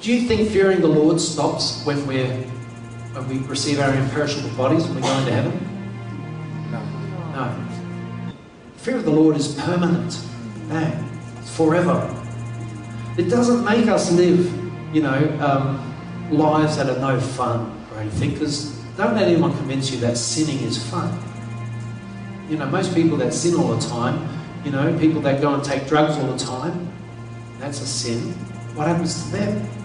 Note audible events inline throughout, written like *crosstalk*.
Do you think fearing the Lord stops when we're when we receive our imperishable bodies when we go into heaven? No. No. Fear of the Lord is permanent. Man, it's forever. It doesn't make us live, you know, um, lives that are no fun or anything, because don't let anyone convince you that sinning is fun. You know, most people that sin all the time, you know, people that go and take drugs all the time, that's a sin. What happens to them?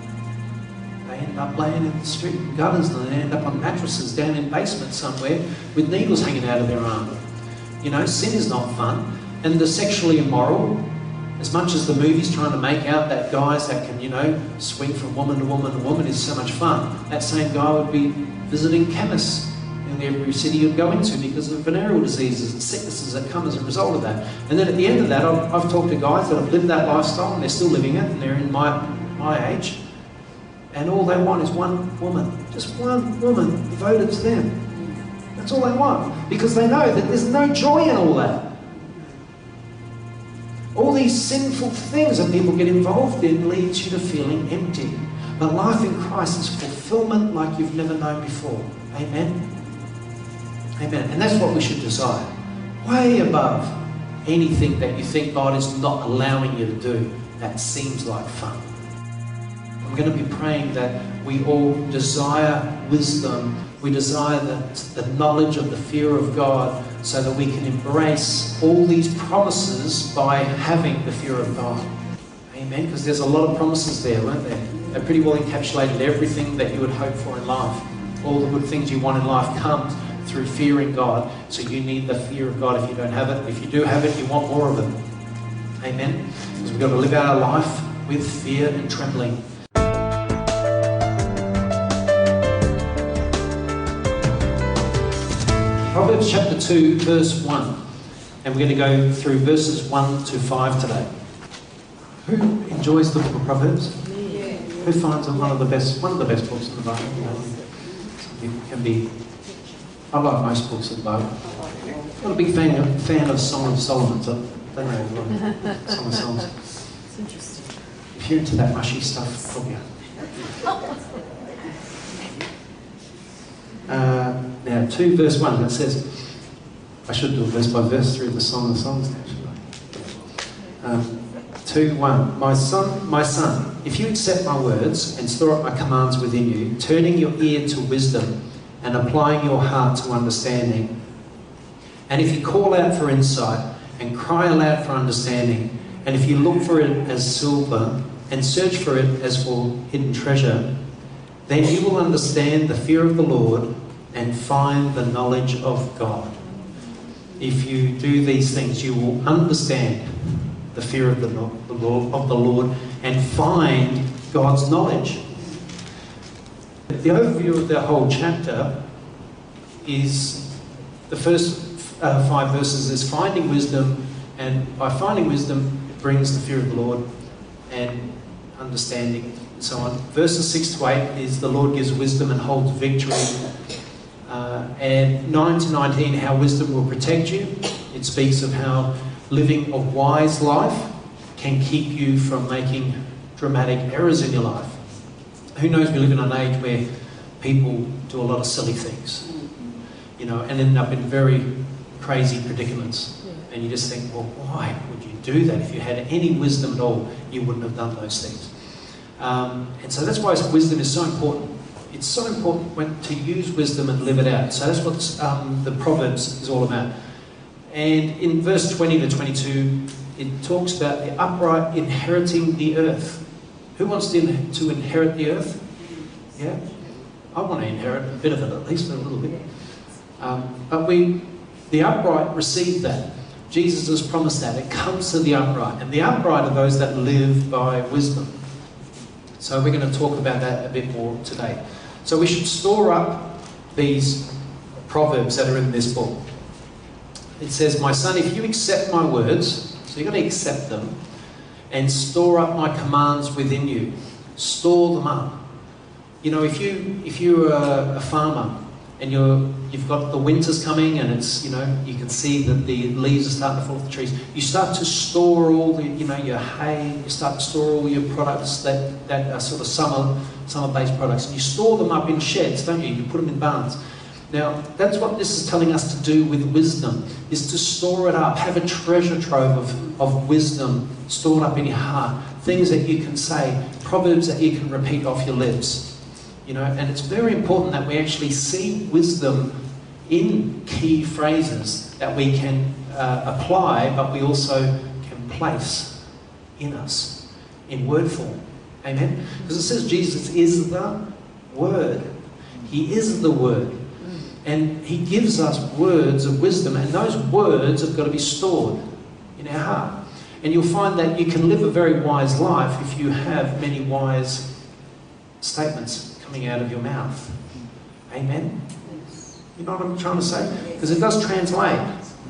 End up laying in the street in gutters and they end up on mattresses down in basements somewhere with needles hanging out of their arm. You know, sin is not fun. And the sexually immoral, as much as the movie's trying to make out that guys that can, you know, swing from woman to woman to woman is so much fun, that same guy would be visiting chemists in every city you'd go into because of venereal diseases and sicknesses that come as a result of that. And then at the end of that, I've, I've talked to guys that have lived that lifestyle and they're still living it and they're in my, my age. And all they want is one woman, just one woman devoted to them. That's all they want because they know that there's no joy in all that. All these sinful things that people get involved in leads you to feeling empty. But life in Christ is fulfillment like you've never known before. Amen. Amen. And that's what we should desire. Way above anything that you think God is not allowing you to do that seems like fun. I'm going to be praying that we all desire wisdom. We desire the, the knowledge of the fear of God so that we can embrace all these promises by having the fear of God. Amen. Because there's a lot of promises there, weren't there? They pretty well encapsulated everything that you would hope for in life. All the good things you want in life comes through fearing God. So you need the fear of God if you don't have it. If you do have it, you want more of it. Amen. Because we've got to live out our life with fear and trembling. Proverbs chapter 2, verse 1. And we're going to go through verses 1 to 5 today. Who enjoys the book of Proverbs? Yeah. Who finds it one of the best one of the best books in the Bible? It can be I like most books of the Bible. I'm not a big fan of, fan of Song of Solomon, so I don't know Song of Songs. It's interesting. If you're into that mushy stuff, probably. Uh, now, 2 verse 1, it says, I should do a verse by verse through the Song of Songs, actually. Um, 2 1. My son, my son, if you accept my words and store up my commands within you, turning your ear to wisdom and applying your heart to understanding, and if you call out for insight and cry aloud for understanding, and if you look for it as silver and search for it as for hidden treasure, then you will understand the fear of the Lord and find the knowledge of God. If you do these things, you will understand the fear of the, Lord, of the Lord and find God's knowledge. The overview of the whole chapter is the first uh, five verses is finding wisdom, and by finding wisdom, it brings the fear of the Lord and understanding and so on. Verses 6 to 8 is the Lord gives wisdom and holds victory. Uh, and 9 to 19, how wisdom will protect you. It speaks of how living a wise life can keep you from making dramatic errors in your life. Who knows, we live in an age where people do a lot of silly things, you know, and end up in very crazy predicaments. And you just think, well, why would you do that? If you had any wisdom at all, you wouldn't have done those things. Um, and so that's why wisdom is so important. It's so important when, to use wisdom and live it out. So that's what um, the Proverbs is all about. And in verse 20 to 22, it talks about the upright inheriting the earth. Who wants to, in- to inherit the earth? Yeah? I want to inherit a bit of it, at least a little bit. Um, but we, the upright receive that. Jesus has promised that. It comes to the upright. And the upright are those that live by wisdom. So we're going to talk about that a bit more today. So we should store up these proverbs that are in this book. It says, My son, if you accept my words, so you've got to accept them, and store up my commands within you, store them up. You know, if you if you're a, a farmer and you're, you've got the winter's coming and it's, you know, you can see that the leaves are starting to fall off the trees. You start to store all the, you know, your hay, you start to store all your products that, that are sort of summer, summer-based products. And you store them up in sheds, don't you? You put them in barns. Now, that's what this is telling us to do with wisdom, is to store it up, have a treasure trove of, of wisdom stored up in your heart, things that you can say, proverbs that you can repeat off your lips. You know, and it's very important that we actually see wisdom in key phrases that we can uh, apply, but we also can place in us in word form. Amen? Because it says Jesus is the Word. He is the Word. And He gives us words of wisdom, and those words have got to be stored in our heart. And you'll find that you can live a very wise life if you have many wise statements coming out of your mouth. Amen? You know what I'm trying to say? Because it does translate.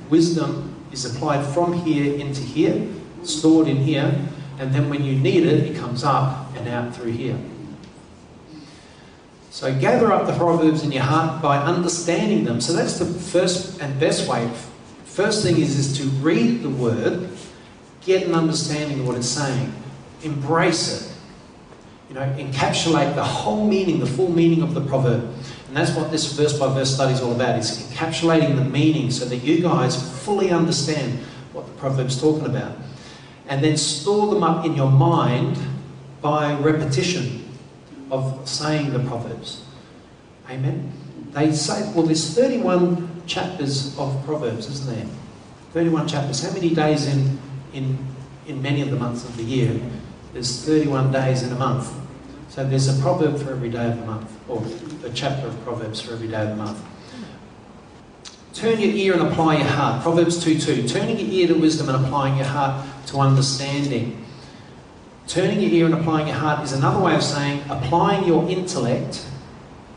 Wisdom is applied from here into here, stored in here, and then when you need it, it comes up and out through here. So gather up the proverbs in your heart by understanding them. So that's the first and best way. First thing is, is to read the word, get an understanding of what it's saying, embrace it, you know, encapsulate the whole meaning, the full meaning of the proverb. And that's what this verse by verse study is all about, is encapsulating the meaning so that you guys fully understand what the proverb's talking about. And then store them up in your mind by repetition of saying the proverbs. Amen. They say, well, there's 31 chapters of Proverbs, isn't there? 31 chapters. How many days in, in, in many of the months of the year? There's 31 days in a month. So there's a proverb for every day of the month, or a chapter of Proverbs for every day of the month. Turn your ear and apply your heart. Proverbs 2.2. Turning your ear to wisdom and applying your heart to understanding. Turning your ear and applying your heart is another way of saying applying your intellect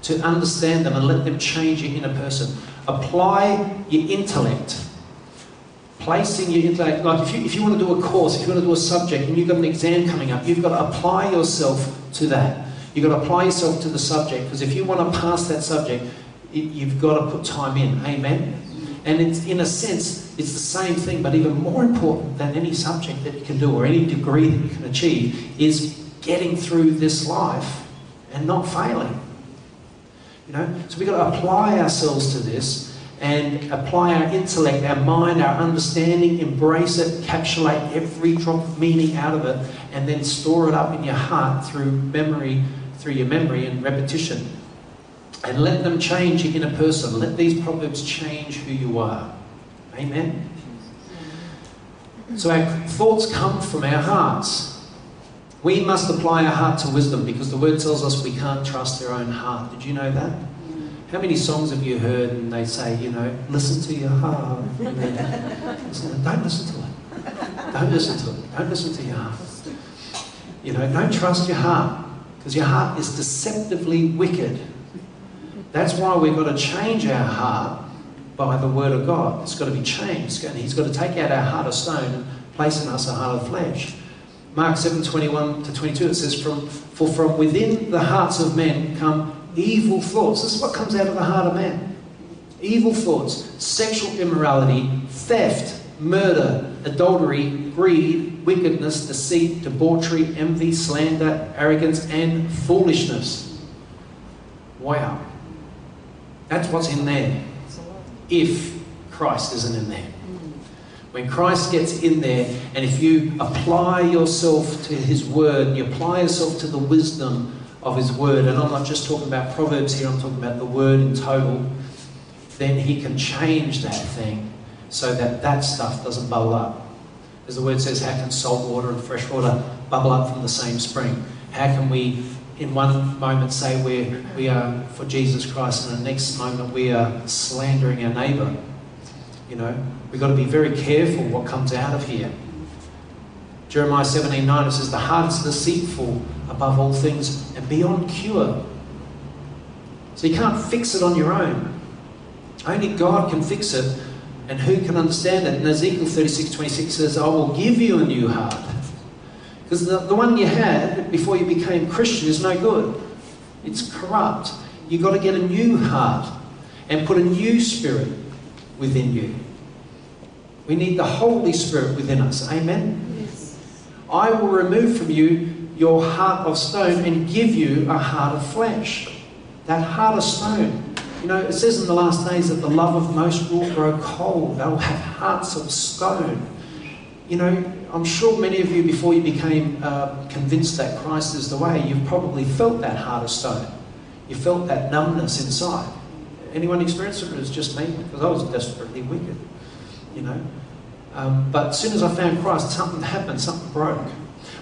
to understand them and let them change your inner person. Apply your intellect placing your intellect, like if you, if you want to do a course, if you want to do a subject and you've got an exam coming up, you've got to apply yourself to that. You've got to apply yourself to the subject because if you want to pass that subject, you've got to put time in. Amen? And it's, in a sense, it's the same thing, but even more important than any subject that you can do or any degree that you can achieve is getting through this life and not failing. You know, so we've got to apply ourselves to this and apply our intellect, our mind, our understanding, embrace it, encapsulate every drop of meaning out of it, and then store it up in your heart through memory, through your memory and repetition. And let them change you in a person. Let these proverbs change who you are. Amen. So our thoughts come from our hearts. We must apply our heart to wisdom because the word tells us we can't trust our own heart. Did you know that? How many songs have you heard and they say, you know, listen to your heart? don't listen to it. Don't listen to it. Don't listen to your heart. You know, don't trust your heart because your heart is deceptively wicked. That's why we've got to change our heart by the Word of God. It's got to be changed. He's got to take out our heart of stone and place in us a heart of flesh. Mark 7 21 to 22, it says, from, For from within the hearts of men come evil thoughts. This is what comes out of the heart of man. Evil thoughts, sexual immorality, theft, murder, adultery, greed, wickedness, deceit, debauchery, envy, slander, arrogance, and foolishness. Wow. That's what's in there. If Christ isn't in there. When Christ gets in there, and if you apply yourself to His Word, you apply yourself to the wisdom of His Word, and I'm not just talking about Proverbs here, I'm talking about the Word in total, then He can change that thing so that that stuff doesn't bubble up. As the Word says, how can salt water and fresh water bubble up from the same spring? How can we, in one moment, say we're, we are for Jesus Christ, and the next moment we are slandering our neighbour? You know, we've got to be very careful what comes out of here. Jeremiah 17 9, it says, The heart is deceitful above all things and beyond cure. So you can't fix it on your own. Only God can fix it, and who can understand it? And Ezekiel 36 26 says, I will give you a new heart. Because the, the one you had before you became Christian is no good, it's corrupt. You've got to get a new heart. and put a new spirit within you. We need the Holy Spirit within us. Amen? Yes. I will remove from you your heart of stone and give you a heart of flesh. That heart of stone. You know, it says in the last days that the love of most will grow cold. They'll have hearts of stone. You know, I'm sure many of you, before you became uh, convinced that Christ is the way, you've probably felt that heart of stone. You felt that numbness inside. Anyone experienced it, or was just me? Because I was desperately wicked, you know. Um, but as soon as I found Christ, something happened, something broke.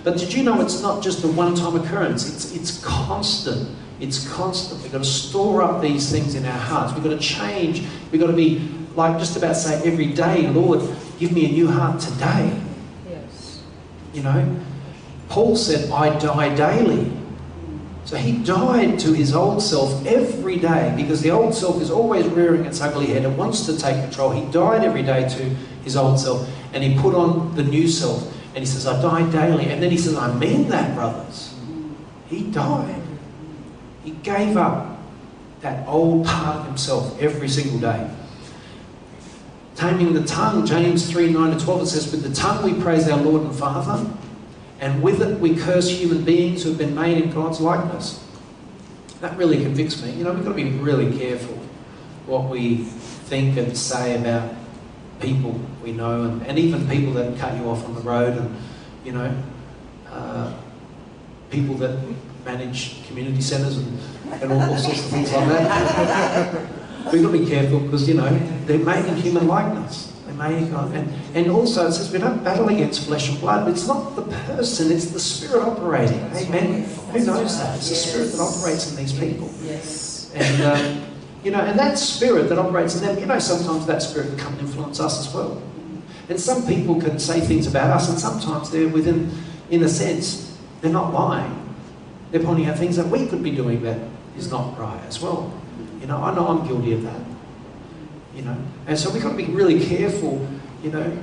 But did you know it's not just a one-time occurrence? It's it's constant. It's constant. We've got to store up these things in our hearts. We've got to change. We've got to be like just about say every day, Lord, give me a new heart today. Yes. You know, Paul said, I die daily. So he died to his old self every day because the old self is always rearing its ugly head. and wants to take control. He died every day to his old self and he put on the new self. And he says, I die daily. And then he says, I mean that, brothers. He died. He gave up that old part of himself every single day. Taming the tongue, James 3 9 to 12, it says, With the tongue we praise our Lord and Father, and with it we curse human beings who have been made in God's likeness. That really convicts me. You know, we've got to be really careful what we think and say about people we know, and, and even people that cut you off on the road, and, you know, uh, people that manage community centres and, and all, all sorts of things like that. *laughs* We've got to be careful because, you know, they're made in human likeness. They're made. And, and also it says we don't battle against flesh and blood. It's not the person, it's the spirit operating. Amen. Who knows that? It's the spirit that operates in these people. Yes. And, um, you know, and that spirit that operates in them, you know, sometimes that spirit can influence us as well. And some people can say things about us, and sometimes they're within, in a sense, they're not lying. They're pointing out things that we could be doing that is not right as well. You know, I know I'm guilty of that. You know, and so we've got to be really careful. You know,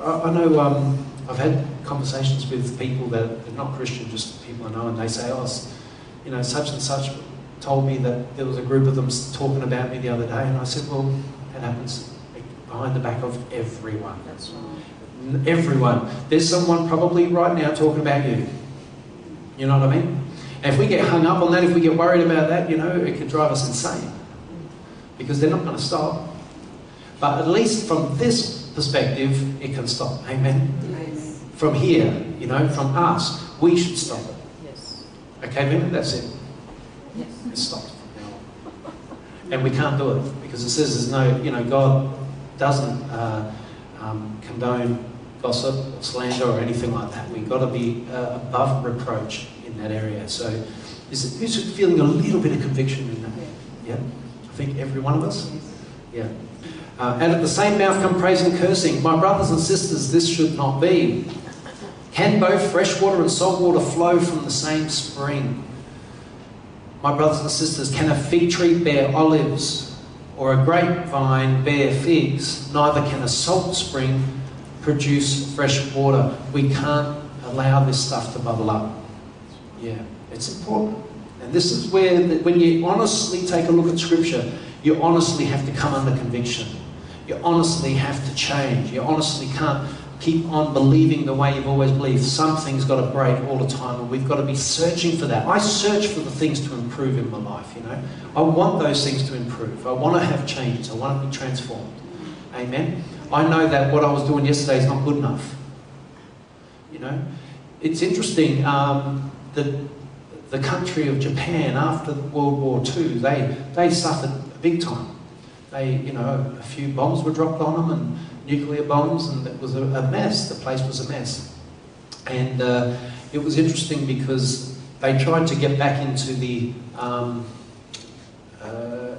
I, I know um, I've had conversations with people that are not Christian, just people I know, and they say, "Oh, you know, such and such told me that there was a group of them talking about me the other day," and I said, "Well, that happens behind the back of everyone. That's right. Everyone. There's someone probably right now talking about you. You know what I mean? And if we get hung up on that, if we get worried about that, you know, it could drive us insane. Because they're not going to stop. But at least from this perspective, it can stop. Amen? Yes. From here, you know, from us, we should stop it. Yes. Okay, Vinny? That's it. Yes. It's stopped from now on. And we can't do it because it says there's no, you know, God doesn't uh, um, condone gossip or slander or anything like that. We've got to be uh, above reproach in that area. So, is it, who's feeling a little bit of conviction in that? Yeah? I think every one of us? Yeah. Uh, out of the same mouth come praise and cursing. My brothers and sisters, this should not be. Can both fresh water and salt water flow from the same spring? My brothers and sisters, can a fig tree bear olives or a grapevine bear figs? Neither can a salt spring produce fresh water. We can't allow this stuff to bubble up. Yeah, it's important. And this is where, the, when you honestly take a look at Scripture, you honestly have to come under conviction. You honestly have to change. You honestly can't keep on believing the way you've always believed. Something's got to break all the time, and we've got to be searching for that. I search for the things to improve in my life, you know. I want those things to improve. I want to have changes. I want to be transformed. Amen. I know that what I was doing yesterday is not good enough. You know, it's interesting. Um, the the country of Japan after World War II, they they suffered big time. They, you know, a few bombs were dropped on them and nuclear bombs, and it was a, a mess. The place was a mess, and uh, it was interesting because they tried to get back into the um, uh,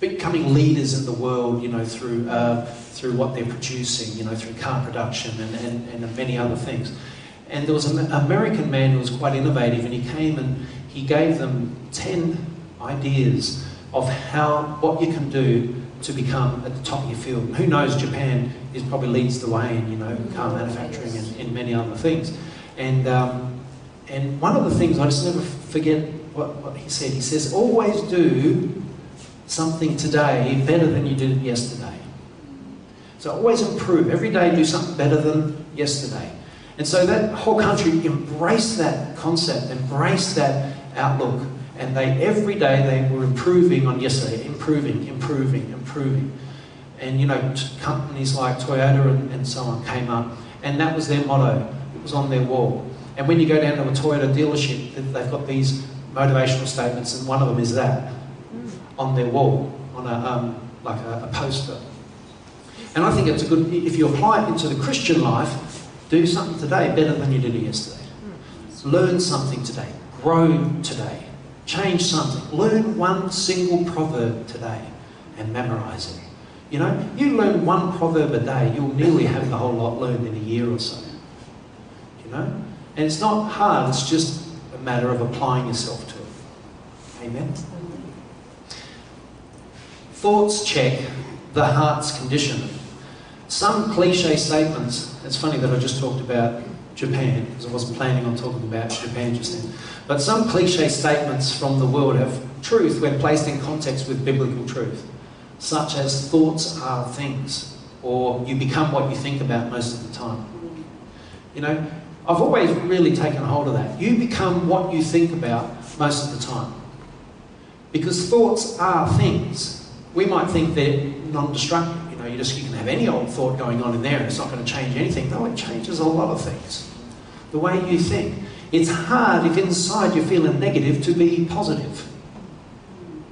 becoming leaders in the world, you know, through uh, through what they're producing, you know, through car production and, and, and many other things. And there was an American man who was quite innovative, and he came and he gave them ten ideas of how what you can do to become at the top of your field. Who knows? Japan is probably leads the way in you know car manufacturing and, and many other things. And um, and one of the things I just never forget what, what he said. He says, always do something today better than you did yesterday. So always improve. Every day do something better than yesterday. And so that whole country embraced that concept, embraced that outlook, and they every day they were improving on yesterday, improving, improving, improving. And you know, companies like Toyota and, and so on came up, and that was their motto. It was on their wall. And when you go down to a Toyota dealership, they've got these motivational statements, and one of them is that on their wall, on a um, like a, a poster. And I think it's a good if you apply it into the Christian life, do something today better than you did yesterday. Learn something today. Grow today. Change something. Learn one single proverb today and memorize it. You know, you learn one proverb a day, you'll nearly have the whole lot learned in a year or so. You know? And it's not hard, it's just a matter of applying yourself to it. Amen? Thoughts check the heart's condition. Some cliche statements, it's funny that I just talked about Japan, because I wasn't planning on talking about Japan just then. But some cliche statements from the world have truth when placed in context with biblical truth, such as thoughts are things, or you become what you think about most of the time. You know, I've always really taken hold of that. You become what you think about most of the time. Because thoughts are things. We might think they're non-destructive. You know, you just you can have any old thought going on in there and it's not going to change anything. No, it changes a lot of things. The way you think. It's hard if inside you're feeling negative to be positive.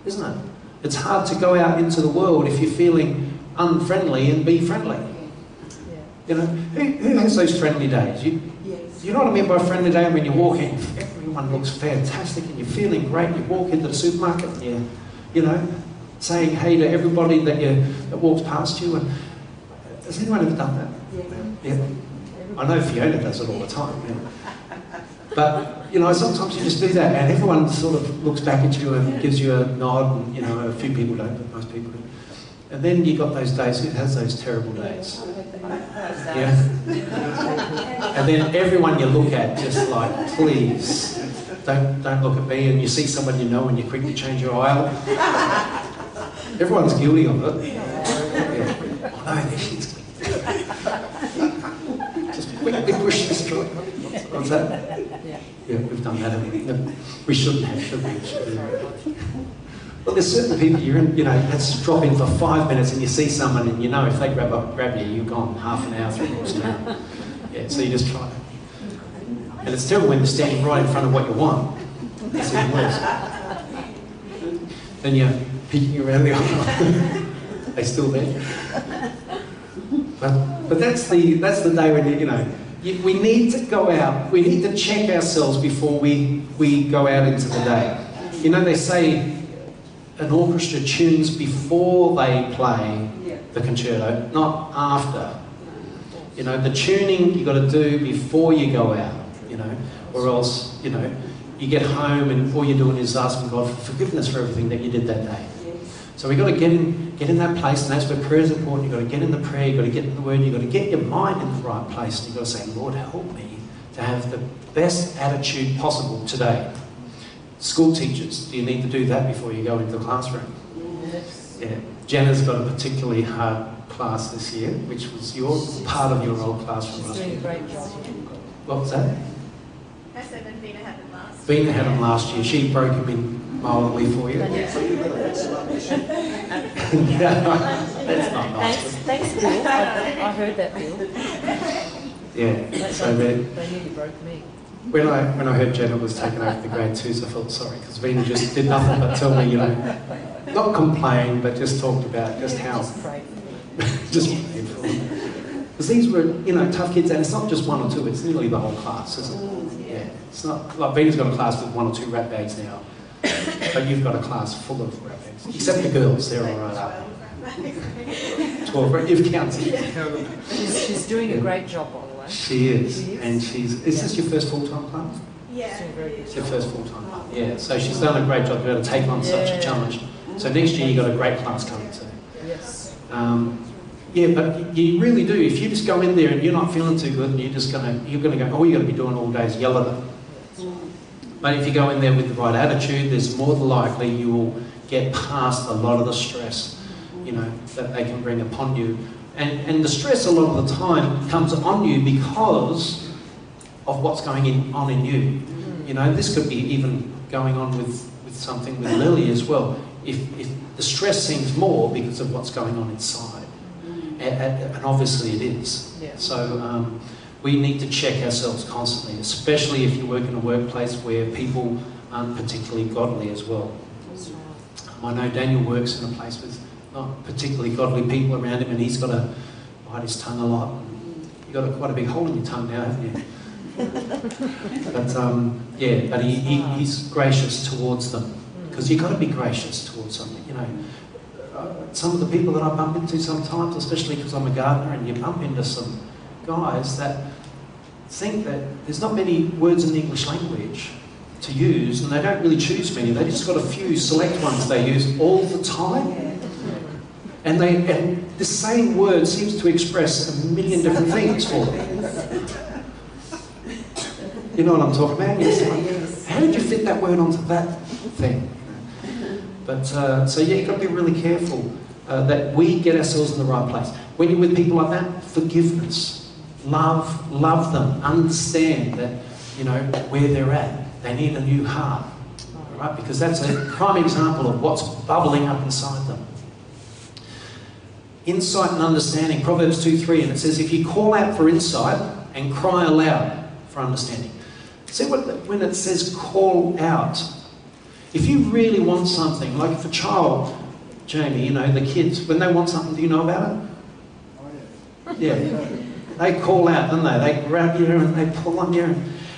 Isn't it? It's hard to go out into the world if you're feeling unfriendly and be friendly. Yeah. You know, who, who has those friendly days? You, Yes. you know what I mean by friendly day? When you walk in, everyone looks fantastic and you're feeling great. You walk into the supermarket and you, you know, saying hey to everybody that you that walks past you. And has anyone ever done that? Yeah. Yeah. I know Fiona does it all the time. Yeah. But you know, sometimes you just do that, and everyone sort of looks back at you and gives you a nod. And you know, a few people don't, but most people do. And then you got those days. Who has those terrible days? Yeah. And then everyone you look at just like, please, don't don't look at me. And you see someone you know, and you quickly change your aisle. Everyone's guilty of it. Yeah. Oh, no. *laughs* Just quickly push this through. What's that? Yeah. We've done that. we? Shouldn't have, should we? Should we? Well, there's certain people you're in, you know, let's drop in for five minutes and you see someone and you know if they grab up, grab you, you're gone half an hour, three quarters. Yeah, so you just try. And it's terrible when they're standing right in front of what you want. It's even worse. Then you're peeking around the aisle. they still there. But, but that's the that's the day when you, you know we need to go out. We need to check ourselves before we we go out into the day. You know they say an orchestra tunes before they play the concerto, not after. You know the tuning you've got to do before you go out. You know, or else you know you get home and all you're doing is asking God for forgiveness for everything that you did that day. So we've got to get in, get in that place, and that's where prayer is important. You've got to get in the prayer, you've got to get in the word, you've got to get your mind in the right place, and you've got to say, Lord, help me to have the best attitude possible today. School teachers, do you need to do that before you go into the classroom? Yes. Yeah. Jenna's got a particularly hard class this year, which was your part of your old class from She's last doing year. great job. What was that? I said when Vina had it last. Vina had him last year. She broke him in mildly for you. yeah, that's not nice. Thanks, Bill. I, I heard that, Bill. Yeah. So then, they nearly broke me. when I when I heard Jenna was taking over the grade twos, I felt sorry because Vina just did nothing but tell me, you know, not complain, but just talked about just how Just pray. *laughs* just painful. Because these were, you know, tough kids, and it's not just one or two; it's nearly the whole class, isn't it? Mm, yeah. It's not like Vina's got a class with one or two rat bags now, but you've got a class full of rat bags, except the girls; they're all right up. Twelve, right? You've counted. She's, she's doing a great job, by the way. She is, She is. and she's. Is this your first full-time class? Yeah. Doing very good It's your first full-time class. Yeah. So she's done a great job to be able to take on such a challenge. So next year you've got a great class coming too. Yes. Um, yeah, but you really do. If you just go in there and you're not feeling too good, and you're just gonna you're gonna go. All you're gonna be doing all day is yell at them. But if you go in there with the right attitude, there's more than likely you will get past a lot of the stress, you know, that they can bring upon you. And, and the stress a lot of the time comes on you because of what's going in, on in you. You know, this could be even going on with, with something with Lily as well. If, if the stress seems more because of what's going on inside, and, and obviously it is. Yeah. So um, we need to check ourselves constantly, especially if you work in a workplace where people aren't particularly godly as well. I know Daniel works in a place with not particularly godly people around him, and he's got to bite his tongue a lot. You've got a, quite a big hole in your tongue now, haven't you? *laughs* but um, yeah, but he, he, he's gracious towards them because you've got to be gracious towards them. You know, uh, some of the people that I bump into sometimes, especially because I'm a gardener, and you bump into some guys that think that there's not many words in the English language to use, and they don't really choose many. They just got a few select ones they use all the time. And they and the same word seems to express a million different things for them. You know what I'm talking about? Yes. How did you fit that word onto that thing? But uh, so yeah, you've got to be really careful uh, that we get ourselves in the right place. When you're with people like that, forgiveness, love, love them, understand that you know where they're at. They need a new heart, right? Because that's a prime example of what's bubbling up inside them. Insight and understanding, Proverbs 2 3, and it says, If you call out for insight and cry aloud for understanding. See what, when it says call out, if you really want something, like if a child, Jamie, you know, the kids, when they want something, do you know about it? Oh, yeah. They call out, don't they? They grab you and they pull on you.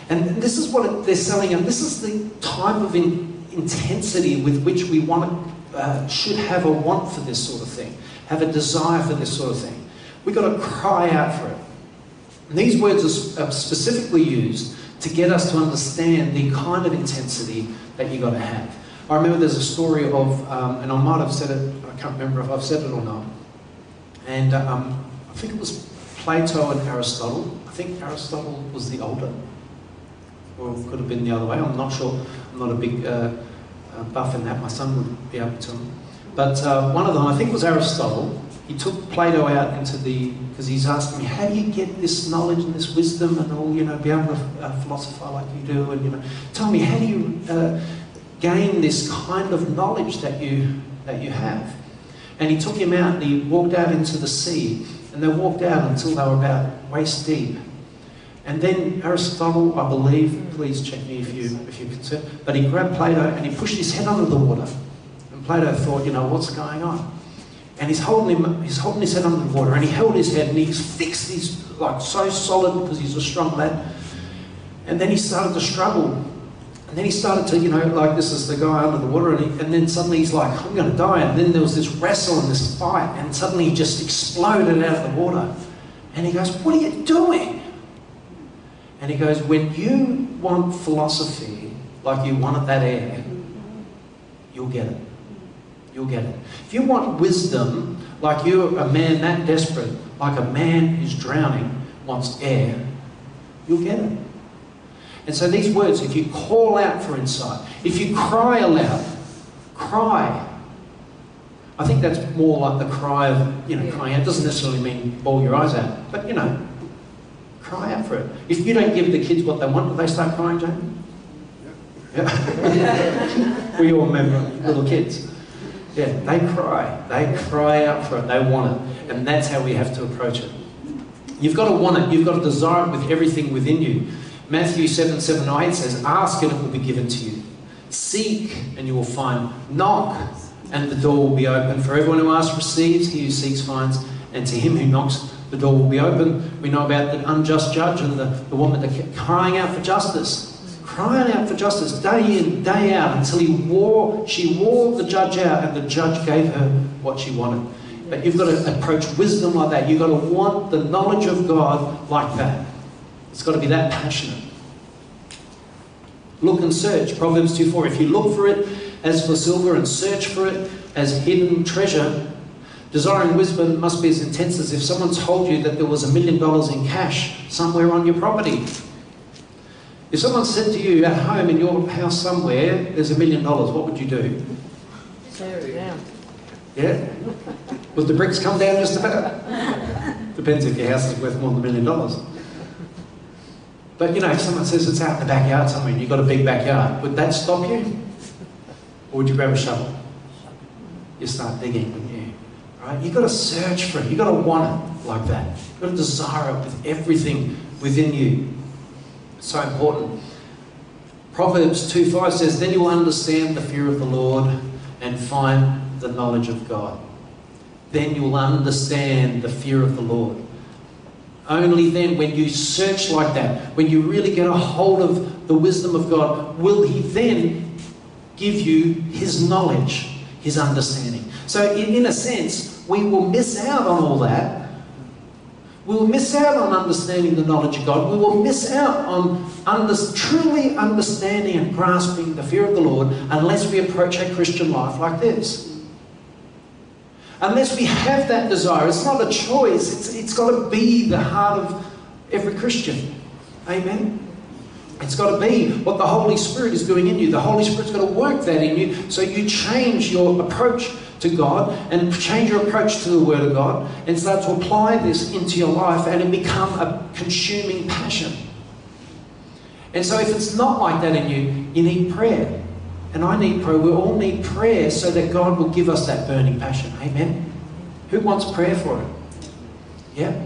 And this is what they're selling, and this is the type of in, intensity with which we want uh, should have a want for this sort of thing, have a desire for this sort of thing. We've got to cry out for it. And these words are specifically used to get us to understand the kind of intensity that you've got to have. I remember there's a story of, um, and I might have said it, I can't remember if I've said it or not, and um, I think it was Plato and Aristotle. I think Aristotle was the older, or it could have been the other way, I'm not sure. I'm not a big uh, uh, buff in that, my son would be able to. But uh, one of them, I think was Aristotle, he took Plato out into the, because he's asking me, how do you get this knowledge and this wisdom and all, you know, be able to uh, philosophize like you do, and, you know, tell me, how do you uh, gain this kind of knowledge that you, that you have? And he took him out and he walked out into the sea, and they walked out until they were about waist deep. And then Aristotle, I believe, please check me if, you, if you're concerned, but he grabbed Plato and he pushed his head under the water. And Plato thought, you know, what's going on? And he's holding him, he's holding his head under the water, and he held his head, and he's fixed, he's like so solid because he's a strong lad. And then he started to struggle, and then he started to, you know, like this is the guy under the water, and, he, and then suddenly he's like, I'm going to die. And then there was this wrestle and this fight, and suddenly he just exploded out of the water. And he goes, What are you doing? And he goes, When you want philosophy like you wanted that air, you'll get it. You'll get it. If you want wisdom, like you're a man that desperate, like a man who's drowning wants air, you'll get it. And so these words, if you call out for insight, if you cry aloud, cry. I think that's more like the cry of, you know, crying out. It doesn't necessarily mean bawl your eyes out, but, you know, cry out for it. If you don't give the kids what they want, do they start crying, Jamie? Yeah. *laughs* we all remember little kids. Yeah, they cry. They cry out for it. They want it. And that's how we have to approach it. You've got to want it. You've got to desire it with everything within you. Matthew 7 7 8 says, Ask and it will be given to you. Seek and you will find. Knock and the door will be open. For everyone who asks receives, he who seeks finds, and to him who knocks, the door will be open. We know about the unjust judge and the, the woman that kept crying out for justice crying out for justice day in, day out until he wore, she wore the judge out and the judge gave her what she wanted. But you've got to approach wisdom like that. You've got to want the knowledge of God like that. It's got to be that passionate. Look and search. Proverbs 2 4. If you look for it as for silver and search for it as hidden treasure, desiring wisdom must be as intense as if someone told you that there was a million dollars in cash somewhere on your property. If someone said to you at home in your house somewhere, there's a million dollars, what would you do? Tear it down. Yeah? Would the bricks come down just about? Depends if your house is worth more than a million dollars. But you know, if someone says it's out in the backyard somewhere and you've got a big backyard, would that stop you? Or would you grab a shovel? You start digging, wouldn't you? Right? You've got to search for it. You've got to want it like that. You've got to desire it with everything within you. It's so important. Proverbs 2 5 says, Then you will understand the fear of the Lord and find the knowledge of God. Then you will understand the fear of the Lord. Only then, when you search like that, when you really get a hold of the wisdom of God, will He then give you His knowledge, His understanding. So, in, in a sense, we will miss out on all that. We will miss out on understanding the knowledge of God. We will miss out on under, truly understanding and grasping the fear of the Lord unless we approach our Christian life like this. Unless we have that desire, it's not a choice, it's, it's got to be the heart of every Christian. Amen? It's got to be what the Holy Spirit is doing in you. The Holy Spirit's got to work that in you so you change your approach to God and change your approach to the Word of God and start to apply this into your life and it become a consuming passion. And so if it's not like that in you, you need prayer. And I need prayer. We all need prayer so that God will give us that burning passion. Amen. Who wants prayer for it? Yeah.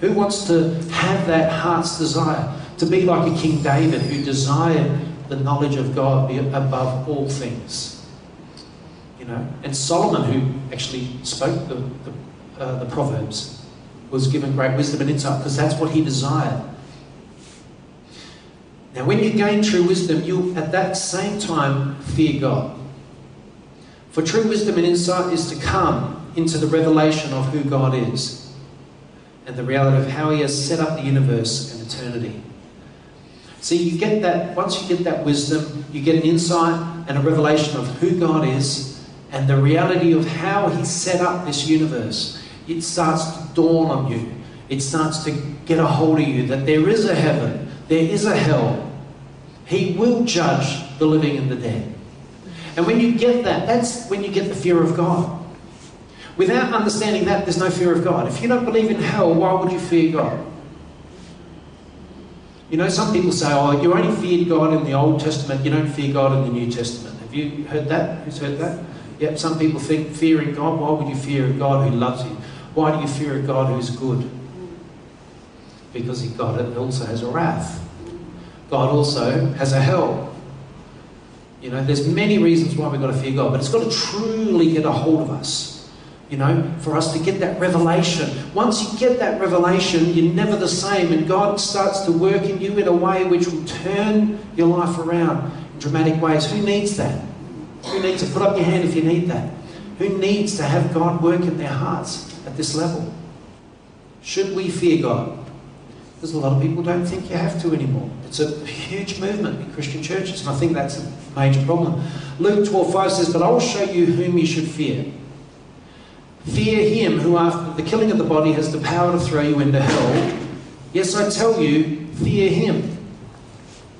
Who wants to have that heart's desire to be like a King David who desired the knowledge of God above all things? You know, and Solomon, who actually spoke the, the, uh, the Proverbs, was given great wisdom and insight because that's what he desired. Now, when you gain true wisdom, you at that same time fear God. For true wisdom and insight is to come into the revelation of who God is and the reality of how He has set up the universe and eternity. See, you get that, once you get that wisdom, you get an insight and a revelation of who God is and the reality of how He set up this universe. It starts to dawn on you, it starts to get a hold of you that there is a heaven there is a hell. He will judge the living and the dead. And when you get that, that's when you get the fear of God. Without understanding that, there's no fear of God. If you don't believe in hell, why would you fear God? You know, some people say, oh, you only feared God in the Old Testament, you don't fear God in the New Testament. Have you heard that? Who's heard that? Yep, some people think fearing God, why would you fear a God who loves you? Why do you fear a God who's good? Because God also has a wrath. God also has a hell. You know, there's many reasons why we've got to fear God, but it's got to truly get a hold of us. You know, for us to get that revelation. Once you get that revelation, you're never the same, and God starts to work in you in a way which will turn your life around in dramatic ways. Who needs that? Who needs to put up your hand if you need that? Who needs to have God work in their hearts at this level? Should we fear God? Because a lot of people don't think you have to anymore. It's a huge movement in Christian churches, and I think that's a major problem. Luke 12 5 says, But I will show you whom you should fear. Fear him who, after the killing of the body, has the power to throw you into hell. Yes, I tell you, fear him.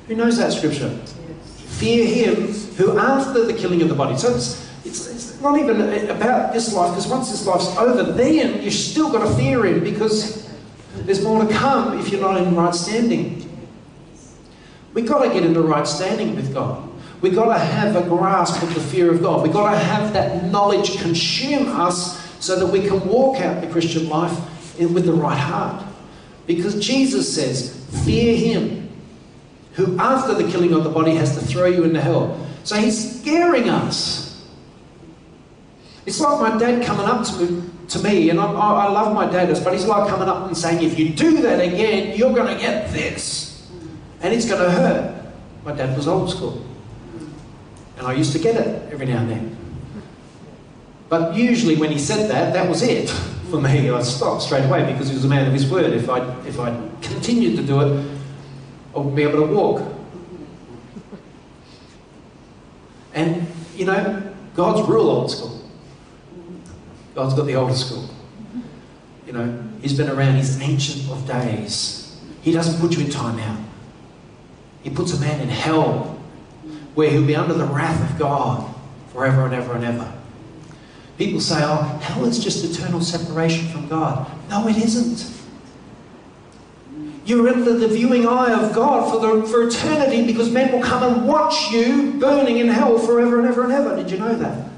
Who knows that scripture? Fear him who, after the killing of the body. So it's, it's, it's not even about this life, because once this life's over, then you've still got to fear him because there's more to come if you're not in right standing. We've got to get into right standing with God. We've got to have a grasp of the fear of God. We've got to have that knowledge consume us so that we can walk out the Christian life with the right heart. Because Jesus says, Fear him who, after the killing of the body, has to throw you into hell. So he's scaring us. It's like my dad coming up to me, to me and I, I love my dad, but he's like coming up and saying, If you do that again, you're going to get this. And it's going to hurt. My dad was old school. And I used to get it every now and then. But usually when he said that, that was it for me. I stopped straight away because he was a man of his word. If I if I continued to do it, I wouldn't be able to walk. And you know, God's real old school. God's got the older school. You know, He's been around. He's ancient of days. He doesn't put you in time out. He puts a man in hell where he'll be under the wrath of God forever and ever and ever. People say, oh, hell is just eternal separation from God. No, it isn't. You're under the viewing eye of God for, the, for eternity because men will come and watch you burning in hell forever and ever and ever. Did you know that?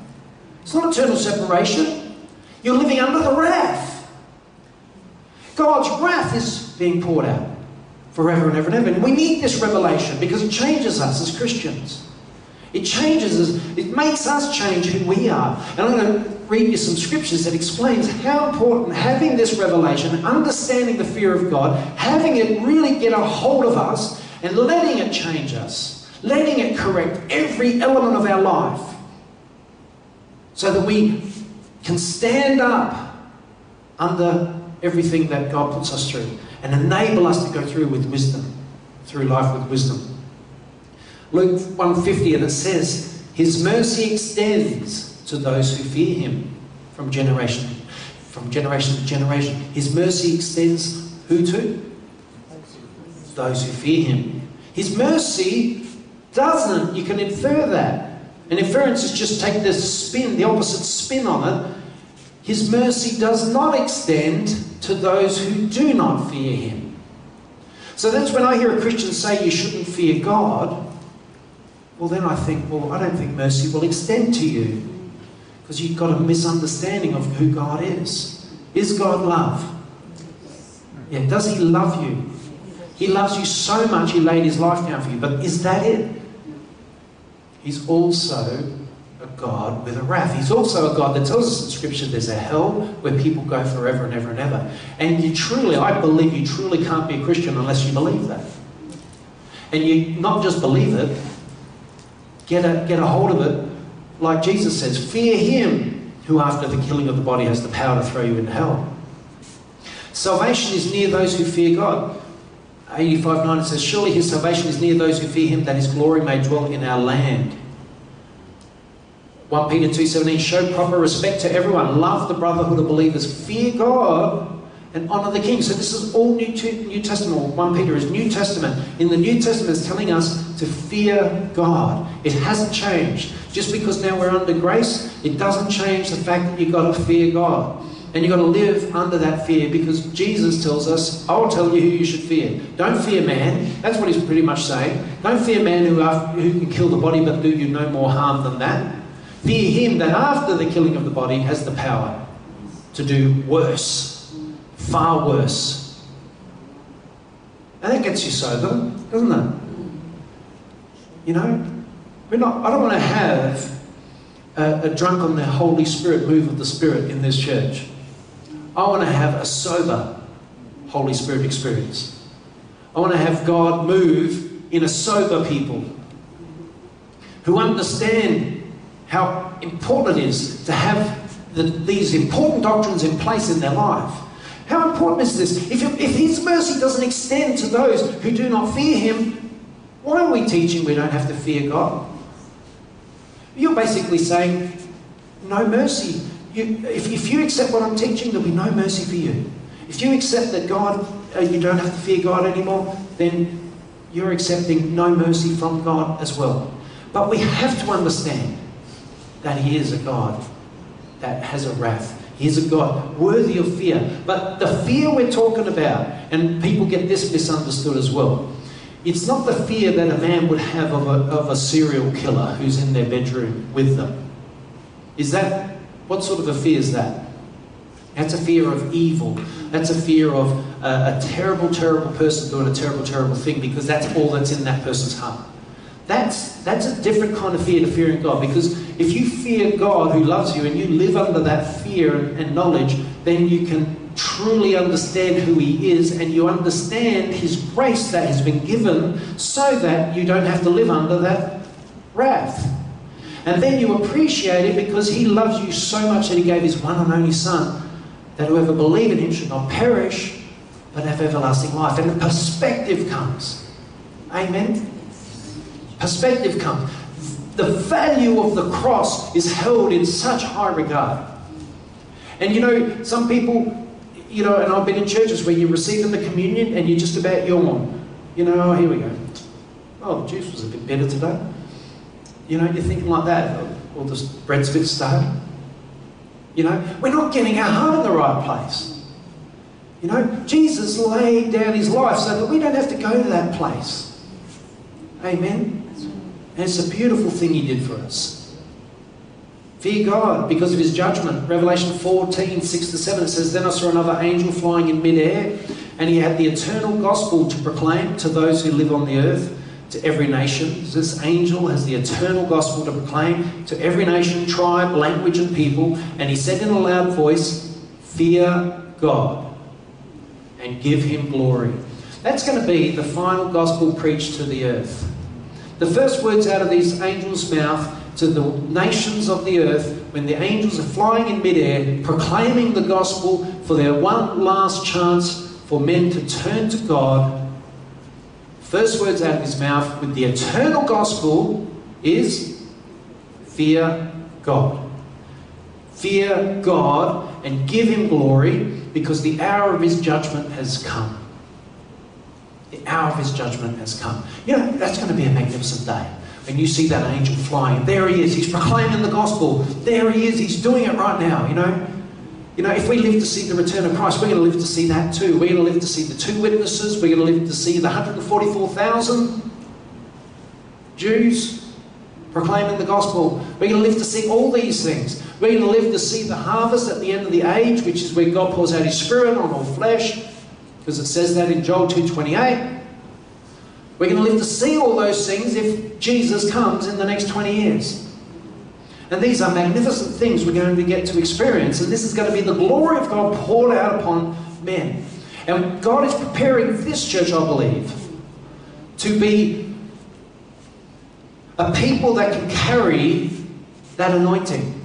It's not eternal separation. You're living under the wrath. God's wrath is being poured out forever and ever and ever. And we need this revelation because it changes us as Christians. It changes us, it makes us change who we are. And I'm going to read you some scriptures that explains how important having this revelation, understanding the fear of God, having it really get a hold of us and letting it change us, letting it correct every element of our life so that we can stand up under everything that God puts us through and enable us to go through with wisdom, through life with wisdom. Luke 150 and it says, His mercy extends to those who fear him from generation from generation to generation. His mercy extends who to? Those who fear him. His mercy doesn't, you can infer that. An inference is just take the spin, the opposite spin on it. His mercy does not extend to those who do not fear him. So that's when I hear a Christian say you shouldn't fear God. Well, then I think, well, I don't think mercy will extend to you because you've got a misunderstanding of who God is. Is God love? Yeah, does He love you? He loves you so much He laid His life down for you, but is that it? He's also a God with a wrath. He's also a God that tells us in Scripture there's a hell where people go forever and ever and ever. And you truly, I believe you truly can't be a Christian unless you believe that. And you not just believe it, get a, get a hold of it like Jesus says, fear him who after the killing of the body has the power to throw you into hell. Salvation is near those who fear God. 85 9 it says, Surely his salvation is near those who fear him, that his glory may dwell in our land. 1 Peter 2.17, show proper respect to everyone. Love the brotherhood of believers. Fear God and honour the king. So this is all New, New Testament. 1 Peter is New Testament. In the New Testament, it's telling us to fear God. It hasn't changed. Just because now we're under grace, it doesn't change the fact that you've got to fear God. And you've got to live under that fear because Jesus tells us, I'll tell you who you should fear. Don't fear man. That's what he's pretty much saying. Don't fear man who, who can kill the body but do you no more harm than that. Fear him that after the killing of the body has the power to do worse, far worse. And that gets you sober, doesn't it? You know, we're not, I don't want to have a, a drunk on the Holy Spirit move of the Spirit in this church. I want to have a sober Holy Spirit experience. I want to have God move in a sober people who understand how important it is to have the, these important doctrines in place in their life. How important is this? If, if His mercy doesn't extend to those who do not fear Him, why are we teaching we don't have to fear God? You're basically saying, no mercy. You, if, if you accept what I'm teaching, there'll be no mercy for you. If you accept that God, uh, you don't have to fear God anymore, then you're accepting no mercy from God as well. But we have to understand that He is a God that has a wrath. He is a God worthy of fear. But the fear we're talking about, and people get this misunderstood as well, it's not the fear that a man would have of a, of a serial killer who's in their bedroom with them. Is that, what sort of a fear is that? That's a fear of evil. That's a fear of a, a terrible, terrible person doing a terrible, terrible thing because that's all that's in that person's heart. That's, that's a different kind of fear to fearing God because if you fear God who loves you and you live under that fear and, and knowledge, then you can truly understand who He is and you understand His grace that has been given so that you don't have to live under that wrath. And then you appreciate it because He loves you so much that He gave His one and only Son, that whoever believes in Him should not perish but have everlasting life. And the perspective comes. Amen? Perspective comes. The value of the cross is held in such high regard. And you know, some people you know, and I've been in churches where you receive the communion and you're just about yawn. You know, oh, here we go. Oh, the juice was a bit better today. You know, you're thinking like that, or the bread's a bit stale. You know, we're not getting our heart in the right place. You know, Jesus laid down his life so that we don't have to go to that place. Amen. And it's a beautiful thing he did for us. Fear God because of his judgment. Revelation 14, 6 to 7, it says, Then I saw another angel flying in midair, and he had the eternal gospel to proclaim to those who live on the earth, to every nation. This angel has the eternal gospel to proclaim to every nation, tribe, language, and people. And he said in a loud voice, Fear God and give him glory. That's going to be the final gospel preached to the earth. The first words out of these angels' mouth to the nations of the earth when the angels are flying in midair, proclaiming the gospel for their one last chance for men to turn to God. First words out of his mouth with the eternal gospel is fear God. Fear God and give him glory because the hour of his judgment has come. The hour of his judgment has come. You know, that's going to be a magnificent day. When you see that angel flying, there he is, he's proclaiming the gospel. There he is, he's doing it right now, you know. You know, if we live to see the return of Christ, we're going to live to see that too. We're going to live to see the two witnesses. We're going to live to see the 144,000 Jews proclaiming the gospel. We're going to live to see all these things. We're going to live to see the harvest at the end of the age, which is where God pours out His Spirit on all flesh, because it says that in Joel 2.28. We're going to live to see all those things if Jesus comes in the next 20 years. And these are magnificent things we're going to get to experience. And this is going to be the glory of God poured out upon men. And God is preparing this church, I believe, to be a people that can carry that anointing.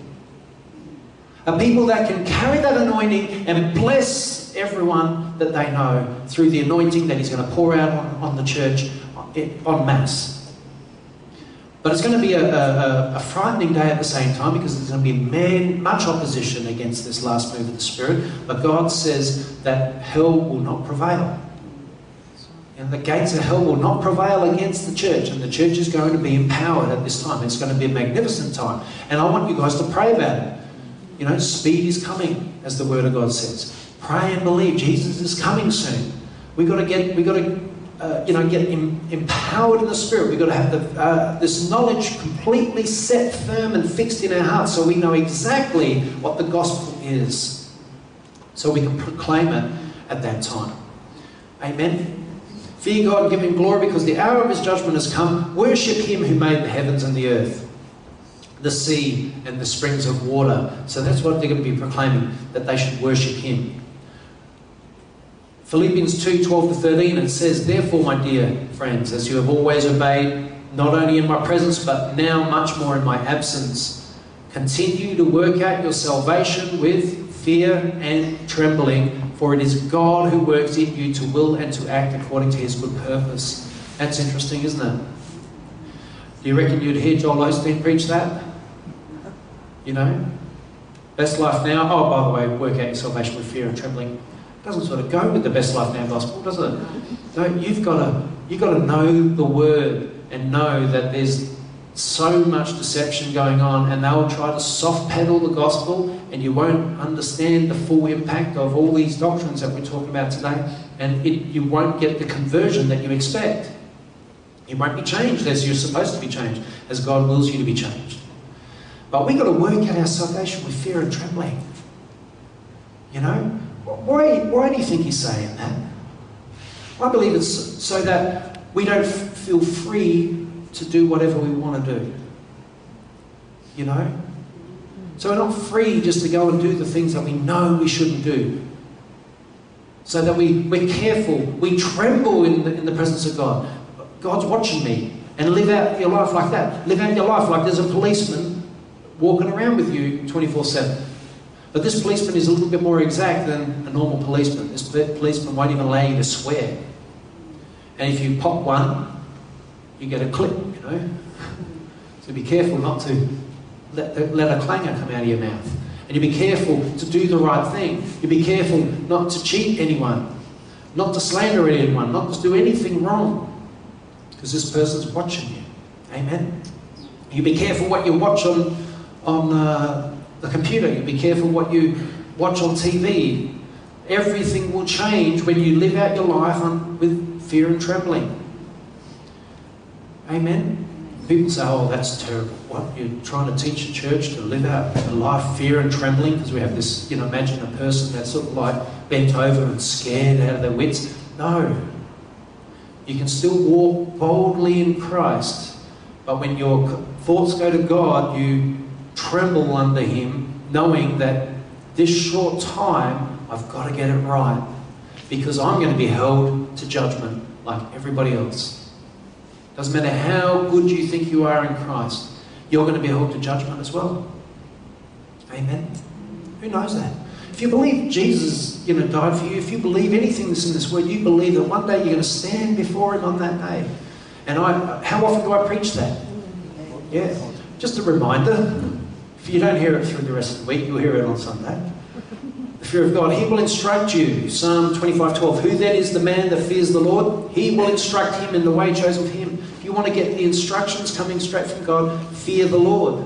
A people that can carry that anointing and bless everyone that they know through the anointing that He's going to pour out on, on the church en masse. But it's going to be a, a, a, frightening day at the same time because there's going to be man, much opposition against this last move of the Spirit. But God says that hell will not prevail. And the gates of hell will not prevail against the church. And the church is going to be empowered at this time. It's going to be a magnificent time. And I want you guys to pray about it. You know, speed is coming, as the Word of God says. Pray and believe. Jesus is coming soon. We've got to get, we've got to uh, you know, get em- empowered in the Spirit. We've got to have the, uh, this knowledge completely set firm and fixed in our hearts so we know exactly what the gospel is. So we can proclaim it at that time. Amen. Fear God, and give Him glory because the hour of His judgment has come. Worship Him who made the heavens and the earth, the sea and the springs of water. So that's what they're going to be proclaiming, that they should worship Him. Philippians 2 12 to 13, it says, Therefore, my dear friends, as you have always obeyed, not only in my presence, but now much more in my absence, continue to work out your salvation with fear and trembling, for it is God who works in you to will and to act according to his good purpose. That's interesting, isn't it? Do you reckon you'd hear Joel Osteen preach that? You know? Best life now. Oh, by the way, work out your salvation with fear and trembling doesn't sort of go with the best life now gospel, does it? You've got to you've got to know the word and know that there's so much deception going on, and they'll try to soft pedal the gospel, and you won't understand the full impact of all these doctrines that we're talking about today, and it, you won't get the conversion that you expect. You won't be changed as you're supposed to be changed, as God wills you to be changed. But we've got to work out our salvation with fear and trembling. You know? Why, why do you think he's saying that? I believe it's so that we don't feel free to do whatever we want to do. You know? So we're not free just to go and do the things that we know we shouldn't do. So that we, we're careful, we tremble in the, in the presence of God. God's watching me. And live out your life like that. Live out your life like there's a policeman walking around with you 24 7. But this policeman is a little bit more exact than a normal policeman. This policeman won't even allow you to swear. And if you pop one, you get a clip, you know. So be careful not to let, let a clanger come out of your mouth. And you be careful to do the right thing. You be careful not to cheat anyone, not to slander anyone, not to do anything wrong. Because this person's watching you. Amen. You be careful what you watch on, on uh, the computer. You be careful what you watch on TV. Everything will change when you live out your life on, with fear and trembling. Amen? People say, oh, that's terrible. What? You're trying to teach a church to live out a life fear and trembling? Because we have this, you know, imagine a person that's sort of like bent over and scared out of their wits. No. You can still walk boldly in Christ, but when your thoughts go to God, you tremble under Him, knowing that this short time, I've got to get it right. Because I'm going to be held to judgment like everybody else. Doesn't matter how good you think you are in Christ, you're going to be held to judgment as well. Amen. Who knows that? If you believe Jesus, you know, died for you, if you believe anything that's in this word, you believe that one day you're going to stand before Him on that day. And I, how often do I preach that? Yeah. Just a reminder. If you don't hear it through the rest of the week, you'll hear it on Sunday. The fear of God. He will instruct you. Psalm 25:12. Who then is the man that fears the Lord? He will instruct him in the way chosen for him. If you want to get the instructions coming straight from God, fear the Lord.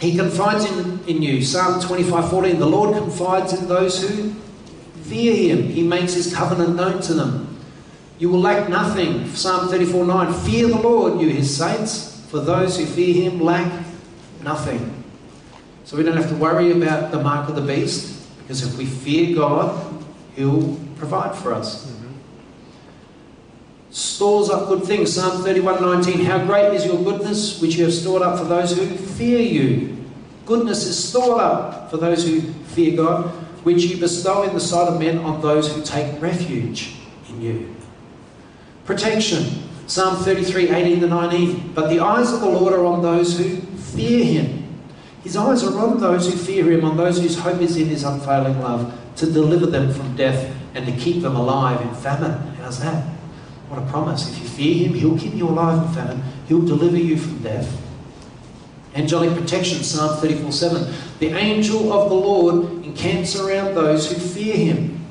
He confides in, in you. Psalm 25:14. The Lord confides in those who fear him. He makes his covenant known to them. You will lack nothing. Psalm 34:9. Fear the Lord, you his saints, for those who fear him lack nothing. So we don't have to worry about the mark of the beast, because if we fear God, he'll provide for us. Mm-hmm. Stores up good things. Psalm 31:19. How great is your goodness, which you have stored up for those who fear you. Goodness is stored up for those who fear God, which you bestow in the sight of men on those who take refuge in you. Protection. Psalm 33, 18 to 19. But the eyes of the Lord are on those who fear him. His eyes are on those who fear him, on those whose hope is in his unfailing love, to deliver them from death and to keep them alive in famine. How's that? What a promise. If you fear him, he'll keep you alive in famine. He'll deliver you from death. Angelic protection, Psalm 34 7. The angel of the Lord encamps around those who fear him,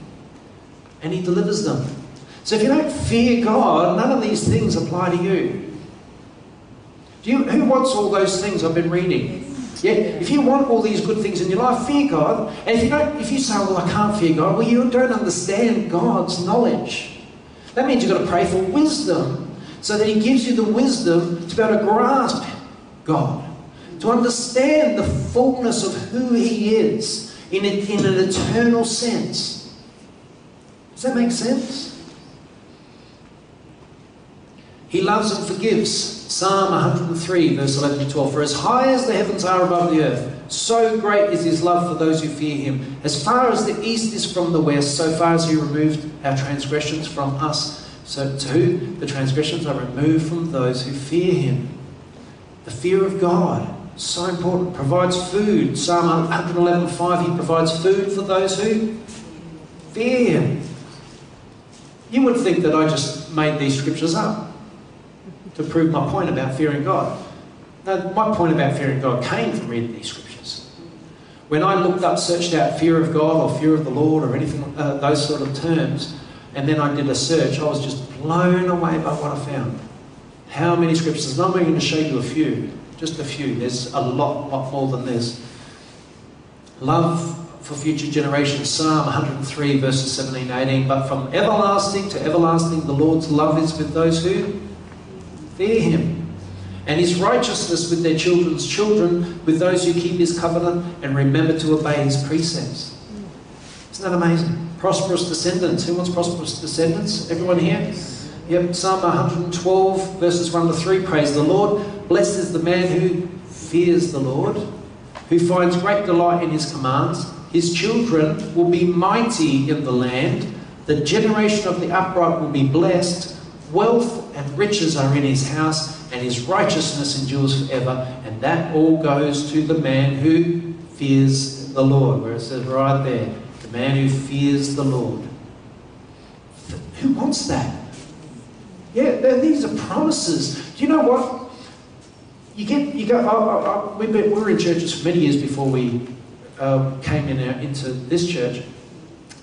and he delivers them. So if you don't fear God, none of these things apply to you. Do you who wants all those things I've been reading? Yeah, if you want all these good things in your life, fear God. And if you don't, if you say, oh, "Well, I can't fear God," well, you don't understand God's knowledge. That means you've got to pray for wisdom, so that He gives you the wisdom to be able to grasp God, to understand the fullness of who He is in, a, in an eternal sense. Does that make sense? He loves and forgives. Psalm 103, verse 11 to 12. For as high as the heavens are above the earth, so great is his love for those who fear him. As far as the east is from the west, so far as he removed our transgressions from us. So too? The transgressions are removed from those who fear him. The fear of God, so important. Provides food. Psalm 111, 5, he provides food for those who fear him. You would think that I just made these scriptures up to prove my point about fearing God. No, my point about fearing God came from reading these scriptures. When I looked up, searched out fear of God or fear of the Lord or anything, uh, those sort of terms, and then I did a search, I was just blown away by what I found. How many scriptures? I'm only going to show you a few, just a few. There's a lot, lot more than this. Love for future generations. Psalm 103, verses 17 18. But from everlasting to everlasting, the Lord's love is with those who fear him, and his righteousness with their children's children, with those who keep his covenant and remember to obey his precepts. Isn't that amazing? Prosperous descendants. Who wants prosperous descendants? Everyone here? Yep, Psalm 112, verses 1 to 3. Praise the Lord. Blessed is the man who fears the Lord, who finds great delight in his commands. His children will be mighty in the land. The generation of the upright will be blessed. Wealth and riches are in his house, and his righteousness endures forever. And that all goes to the man who fears the Lord. Where it says right there, the man who fears the Lord. Who wants that? Yeah, these are promises. Do you know what? You get, you go. I, I, we, we were in churches for many years before we uh, came in our, into this church.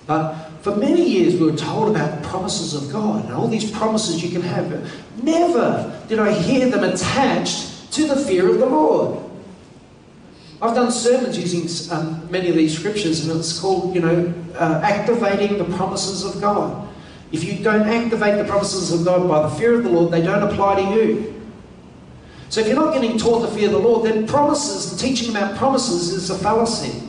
But For many years, we were told about the promises of God and all these promises you can have. But never did I hear them attached to the fear of the Lord. I've done sermons using um, many of these scriptures, and it's called, you know, uh, activating the promises of God. If you don't activate the promises of God by the fear of the Lord, they don't apply to you. So if you're not getting taught the fear of the Lord, then promises and teaching about promises is a fallacy.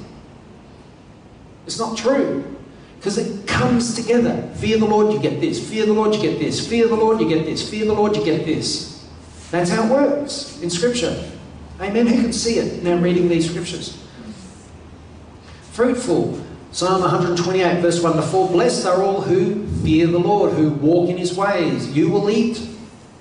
It's not true. Because it comes together. Fear the Lord, you get this. Fear the Lord, you get this. Fear the Lord, you get this. Fear the Lord, you get this. That's how it works in Scripture. Amen. Who can see it now reading these scriptures? Fruitful. Psalm 128, verse 1 to 4. Blessed are all who fear the Lord, who walk in his ways. You will eat.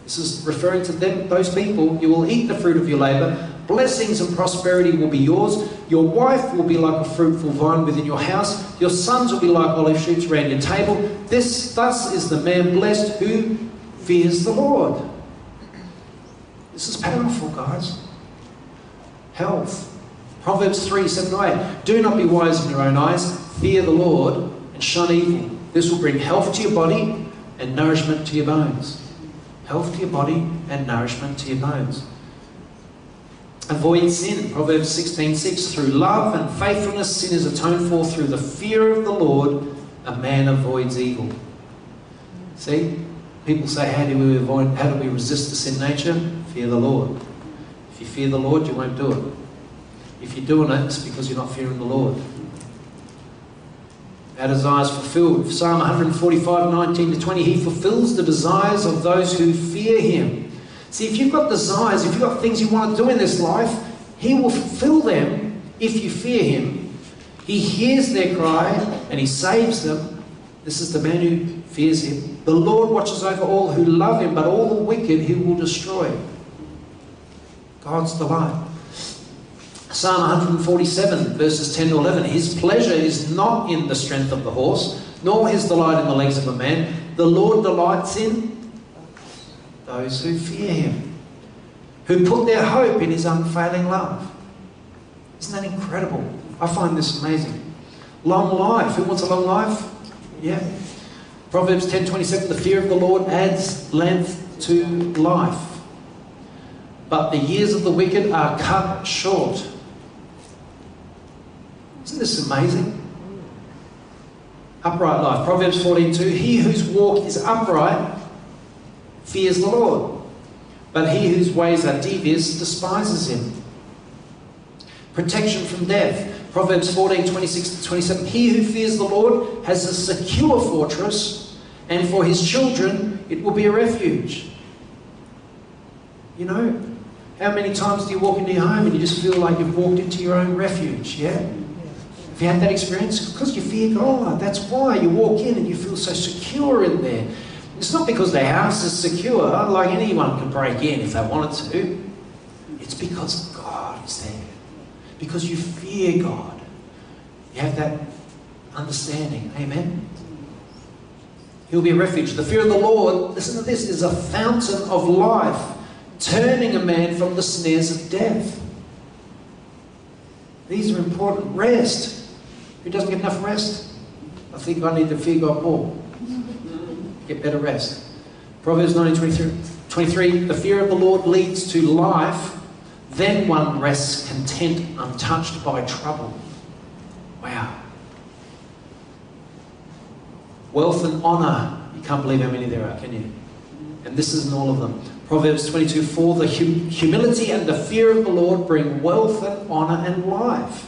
This is referring to them, those people. You will eat the fruit of your labor. Blessings and prosperity will be yours. Your wife will be like a fruitful vine within your house. Your sons will be like olive shoots around your table. This, thus is the man blessed who fears the Lord. This is powerful, guys. Health. Proverbs 3 7 8. Do not be wise in your own eyes. Fear the Lord and shun evil. This will bring health to your body and nourishment to your bones. Health to your body and nourishment to your bones. Avoid sin. Proverbs 16 6. Through love and faithfulness, sin is atoned for. Through the fear of the Lord, a man avoids evil. See? People say, how do we avoid, how do we resist the sin nature? Fear the Lord. If you fear the Lord, you won't do it. If you're doing it, it's because you're not fearing the Lord. Our desires fulfilled. Psalm 145, 19 to 20. He fulfills the desires of those who fear him. See, if you've got desires, if you've got things you want to do in this life, he will fulfill them if you fear him. He hears their cry and he saves them. This is the man who fears him. The Lord watches over all who love him, but all the wicked he will destroy. God's delight. Psalm 147, verses 10 to 11. His pleasure is not in the strength of the horse, nor his delight in the legs of a man. The Lord delights in those who fear him, who put their hope in his unfailing love. Isn't that incredible? I find this amazing. Long life. Who wants a long life? Yeah. Proverbs 10:27 The fear of the Lord adds length to life. But the years of the wicked are cut short. Isn't this amazing? Upright life. Proverbs 14:2 He whose walk is upright fears the Lord, but he whose ways are devious despises him. Protection from death. Proverbs 14, 26 to 27. He who fears the Lord has a secure fortress, and for his children it will be a refuge. You know, how many times do you walk into your home and you just feel like you've walked into your own refuge? Yeah? Have you had that experience? Because you fear God. That's why you walk in and you feel so secure in there. It's not because the house is secure, like anyone can break in if they wanted to. It's because God is there. Because you fear God. You have that understanding. Amen. He'll be a refuge. The fear of the Lord, listen to this, is a fountain of life, turning a man from the snares of death. These are important. Rest. Who doesn't get enough rest? I think I need to fear God more. Get better rest. Proverbs 19, 23, 23 The fear of the Lord leads to life, then one rests content, untouched by trouble. Wow. Wealth and honour. You can't believe how many there are, can you? And this isn't all of them. Proverbs 22 4 The hum- humility and the fear of the Lord bring wealth and honour and life.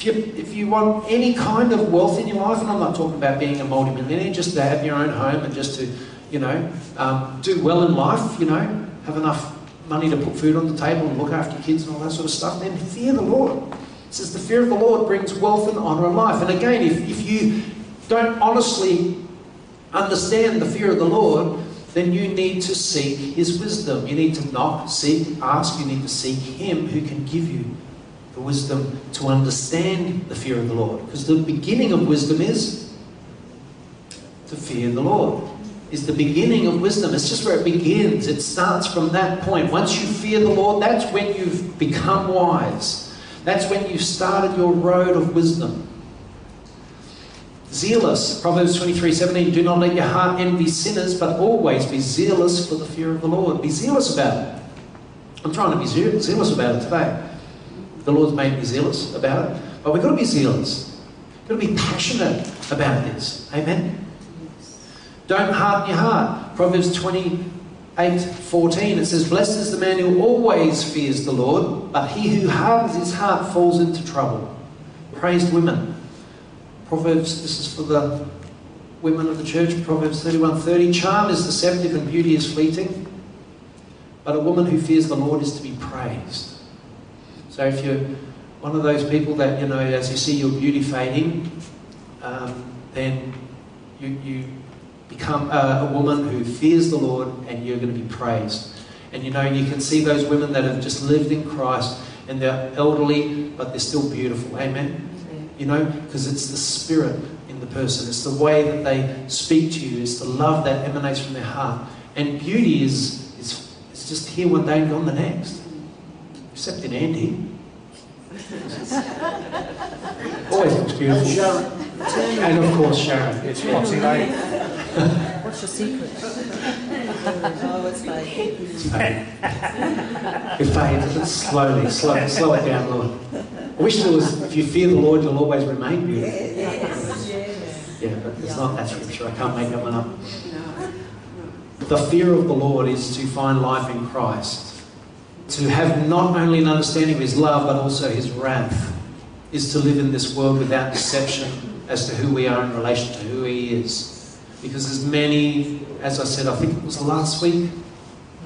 If you, if you want any kind of wealth in your life, and I'm not talking about being a multimillionaire, just to have your own home and just to, you know, um, do well in life, you know, have enough money to put food on the table and look after your kids and all that sort of stuff, then fear the Lord. It says the fear of the Lord brings wealth and honour and life. And again, if, if you don't honestly understand the fear of the Lord, then you need to seek His wisdom. You need to knock, seek, ask. You need to seek Him who can give you the wisdom to understand the fear of the Lord. Because the beginning of wisdom is to fear the Lord. Is the beginning of wisdom. It's just where it begins. It starts from that point. Once you fear the Lord, that's when you've become wise. That's when you've started your road of wisdom. Zealous. Proverbs 23 17. Do not let your heart envy sinners, but always be zealous for the fear of the Lord. Be zealous about it. I'm trying to be zealous about it today. The Lord's made me zealous about it. But we've got to be zealous. We've got to be passionate about this. Amen. Don't harden your heart. Proverbs 28 14. It says, Blessed is the man who always fears the Lord, but he who hardens his heart falls into trouble. Praised women. Proverbs, this is for the women of the church, Proverbs 31:30. Charm is deceptive and beauty is fleeting, but a woman who fears the Lord is to be praised. So if you're one of those people that, you know, as you see your beauty fading, um, then you, you become a, a woman who fears the Lord and you're going to be praised. And you know, you can see those women that have just lived in Christ and they're elderly, but they're still beautiful. Amen? You know, because it's the spirit in the person, it's the way that they speak to you, it's the love that emanates from their heart. And beauty is, is, is just here one day and gone the next. Except in Andy. Always looks beautiful. Sharon, And of course, Sharon. it's Boxing Day. What's your secret? Oh, it's fake. It's fading. It fades. It's slowly, slow, slow it down, Lord. I wish there was, if you fear the Lord, you'll always remain beautiful. Yes, yes. Yeah, but it's not that scripture. I can't make that one up. The fear of the Lord is to find life in Christ. To have not only an understanding of His love, but also His wrath. Is to live in this world without deception as to who we are in relation to who He is. Because as many, as I said, I think it was last week,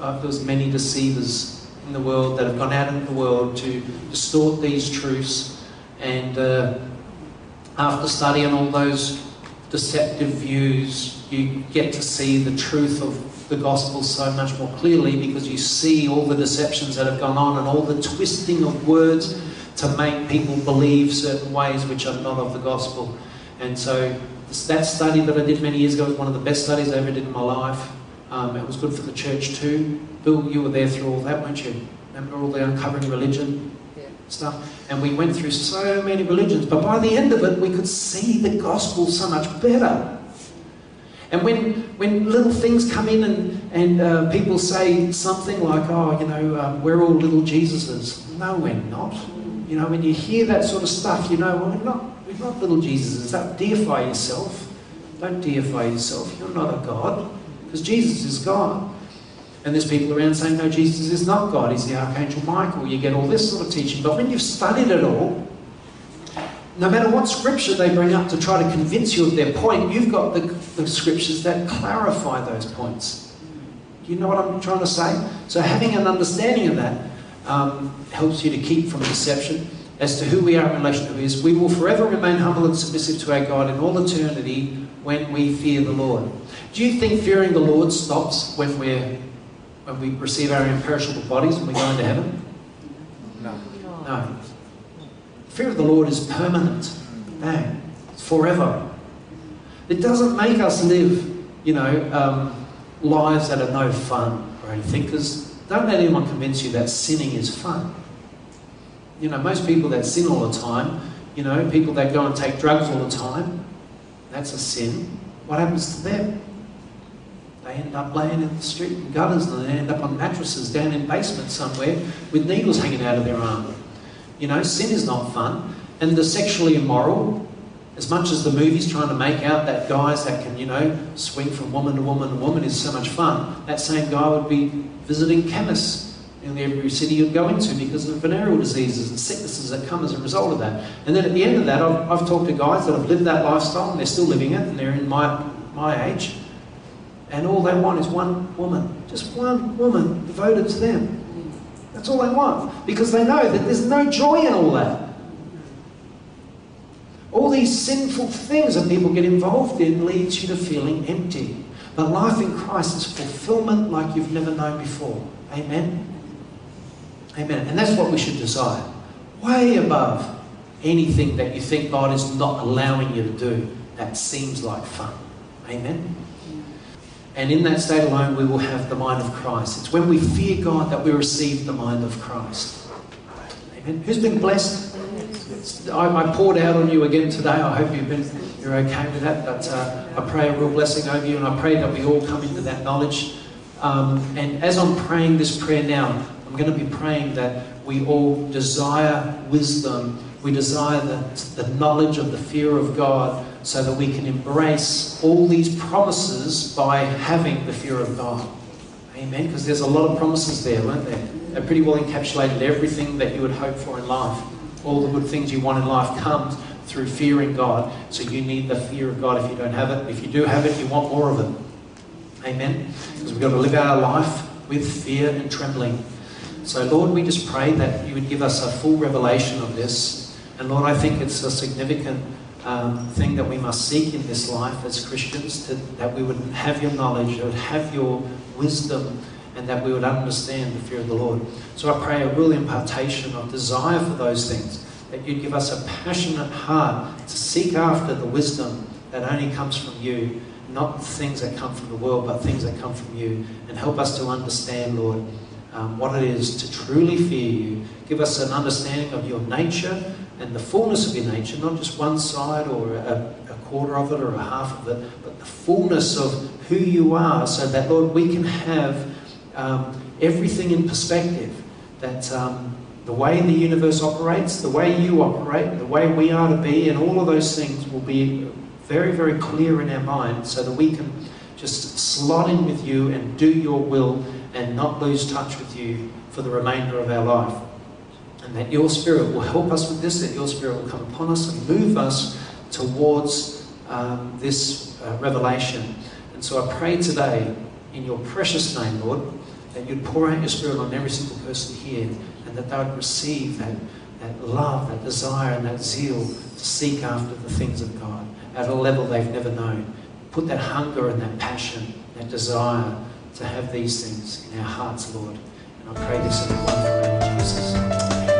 uh, there was many deceivers in the world that have gone out into the world to distort these truths and uh, after studying all those deceptive views, you get to see the truth of the gospel so much more clearly because you see all the deceptions that have gone on and all the twisting of words to make people believe certain ways which are not of the gospel. And so, that study that I did many years ago was one of the best studies I ever did in my life. Um, it was good for the church too. Bill, you were there through all that, weren't you? Remember all the uncovering religion Yeah. stuff? And we went through so many religions, but by the end of it, we could see the gospel so much better. And when, when little things come in and, and uh, people say something like, oh, you know, um, we're all little Jesuses. No, we're not. You know, when you hear that sort of stuff, you know, well, we're not, we're not little Jesuses. Don't deify yourself. Don't deify yourself. You're not a God, because Jesus is God. And there's people around saying, no, Jesus is not God, he's the Archangel Michael. You get all this sort of teaching. But when you've studied it all, no matter what scripture they bring up to try to convince you of their point, you've got the, the scriptures that clarify those points. Do you know what I'm trying to say? So having an understanding of that um, helps you to keep from deception as to who we are in relation to who is. We will forever remain humble and submissive to our God in all eternity when we fear the Lord. Do you think fearing the Lord stops when we're when we receive our imperishable bodies and we go into heaven? No. No. Fear of the Lord is permanent. Bang. It's forever. It doesn't make us live, you know, um, lives that are no fun or anything, because don't let anyone convince you that sinning is fun. You know, most people that sin all the time, you know, people that go and take drugs all the time, that's a sin. What happens to them? They end up laying in the street in gutters and they end up on mattresses down in basements somewhere with needles hanging out of their arm. You know, sin is not fun. And the sexually immoral, as much as the movie's trying to make out that guys that can, you know, swing from woman to woman to woman is so much fun, that same guy would be visiting chemists in every city you'd go into because of venereal diseases and sicknesses that come as a result of that. And then at the end of that, I've, I've talked to guys that have lived that lifestyle and they're still living it and they're in my, my age. And all they want is one woman, just one woman devoted to them. That's all they want because they know that there's no joy in all that. All these sinful things that people get involved in leads you to feeling empty. But life in Christ is fulfillment like you've never known before. Amen. Amen. And that's what we should desire. Way above anything that you think God is not allowing you to do that seems like fun. Amen. And in that state alone, we will have the mind of Christ. It's when we fear God that we receive the mind of Christ. Amen. Who's been blessed I, I poured out on you again today. I hope you've been you're okay with that. But uh, I pray a real blessing over you, and I pray that we all come into that knowledge. Um, and as I'm praying this prayer now, I'm going to be praying that we all desire wisdom. We desire the, the knowledge of the fear of God so that we can embrace all these promises by having the fear of God. Amen. Because there's a lot of promises there, weren't there? They pretty well encapsulated everything that you would hope for in life. All the good things you want in life comes through fearing God. So you need the fear of God if you don't have it. If you do have it, you want more of it. Amen. Because we've got to live our life with fear and trembling. So, Lord, we just pray that you would give us a full revelation of this. And Lord, I think it's a significant um, thing that we must seek in this life as Christians, to, that we would have your knowledge, that would have your wisdom, and that we would understand the fear of the Lord. So I pray a real impartation of desire for those things, that you'd give us a passionate heart to seek after the wisdom that only comes from you, not things that come from the world, but things that come from you, and help us to understand, Lord, um, what it is to truly fear you. Give us an understanding of your nature and the fullness of your nature, not just one side or a, a quarter of it or a half of it, but the fullness of who you are, so that, Lord, we can have um, everything in perspective. That um, the way the universe operates, the way you operate, the way we are to be, and all of those things will be very, very clear in our mind so that we can just slot in with you and do your will and not lose touch with you for the remainder of our life. And that your Spirit will help us with this, that your Spirit will come upon us and move us towards um, this uh, revelation. And so I pray today, in your precious name, Lord, that you'd pour out your Spirit on every single person here and that they would receive that, that love, that desire, and that zeal to seek after the things of God at a level they've never known. Put that hunger and that passion, that desire to have these things in our hearts, Lord. And I pray this in the name of Jesus.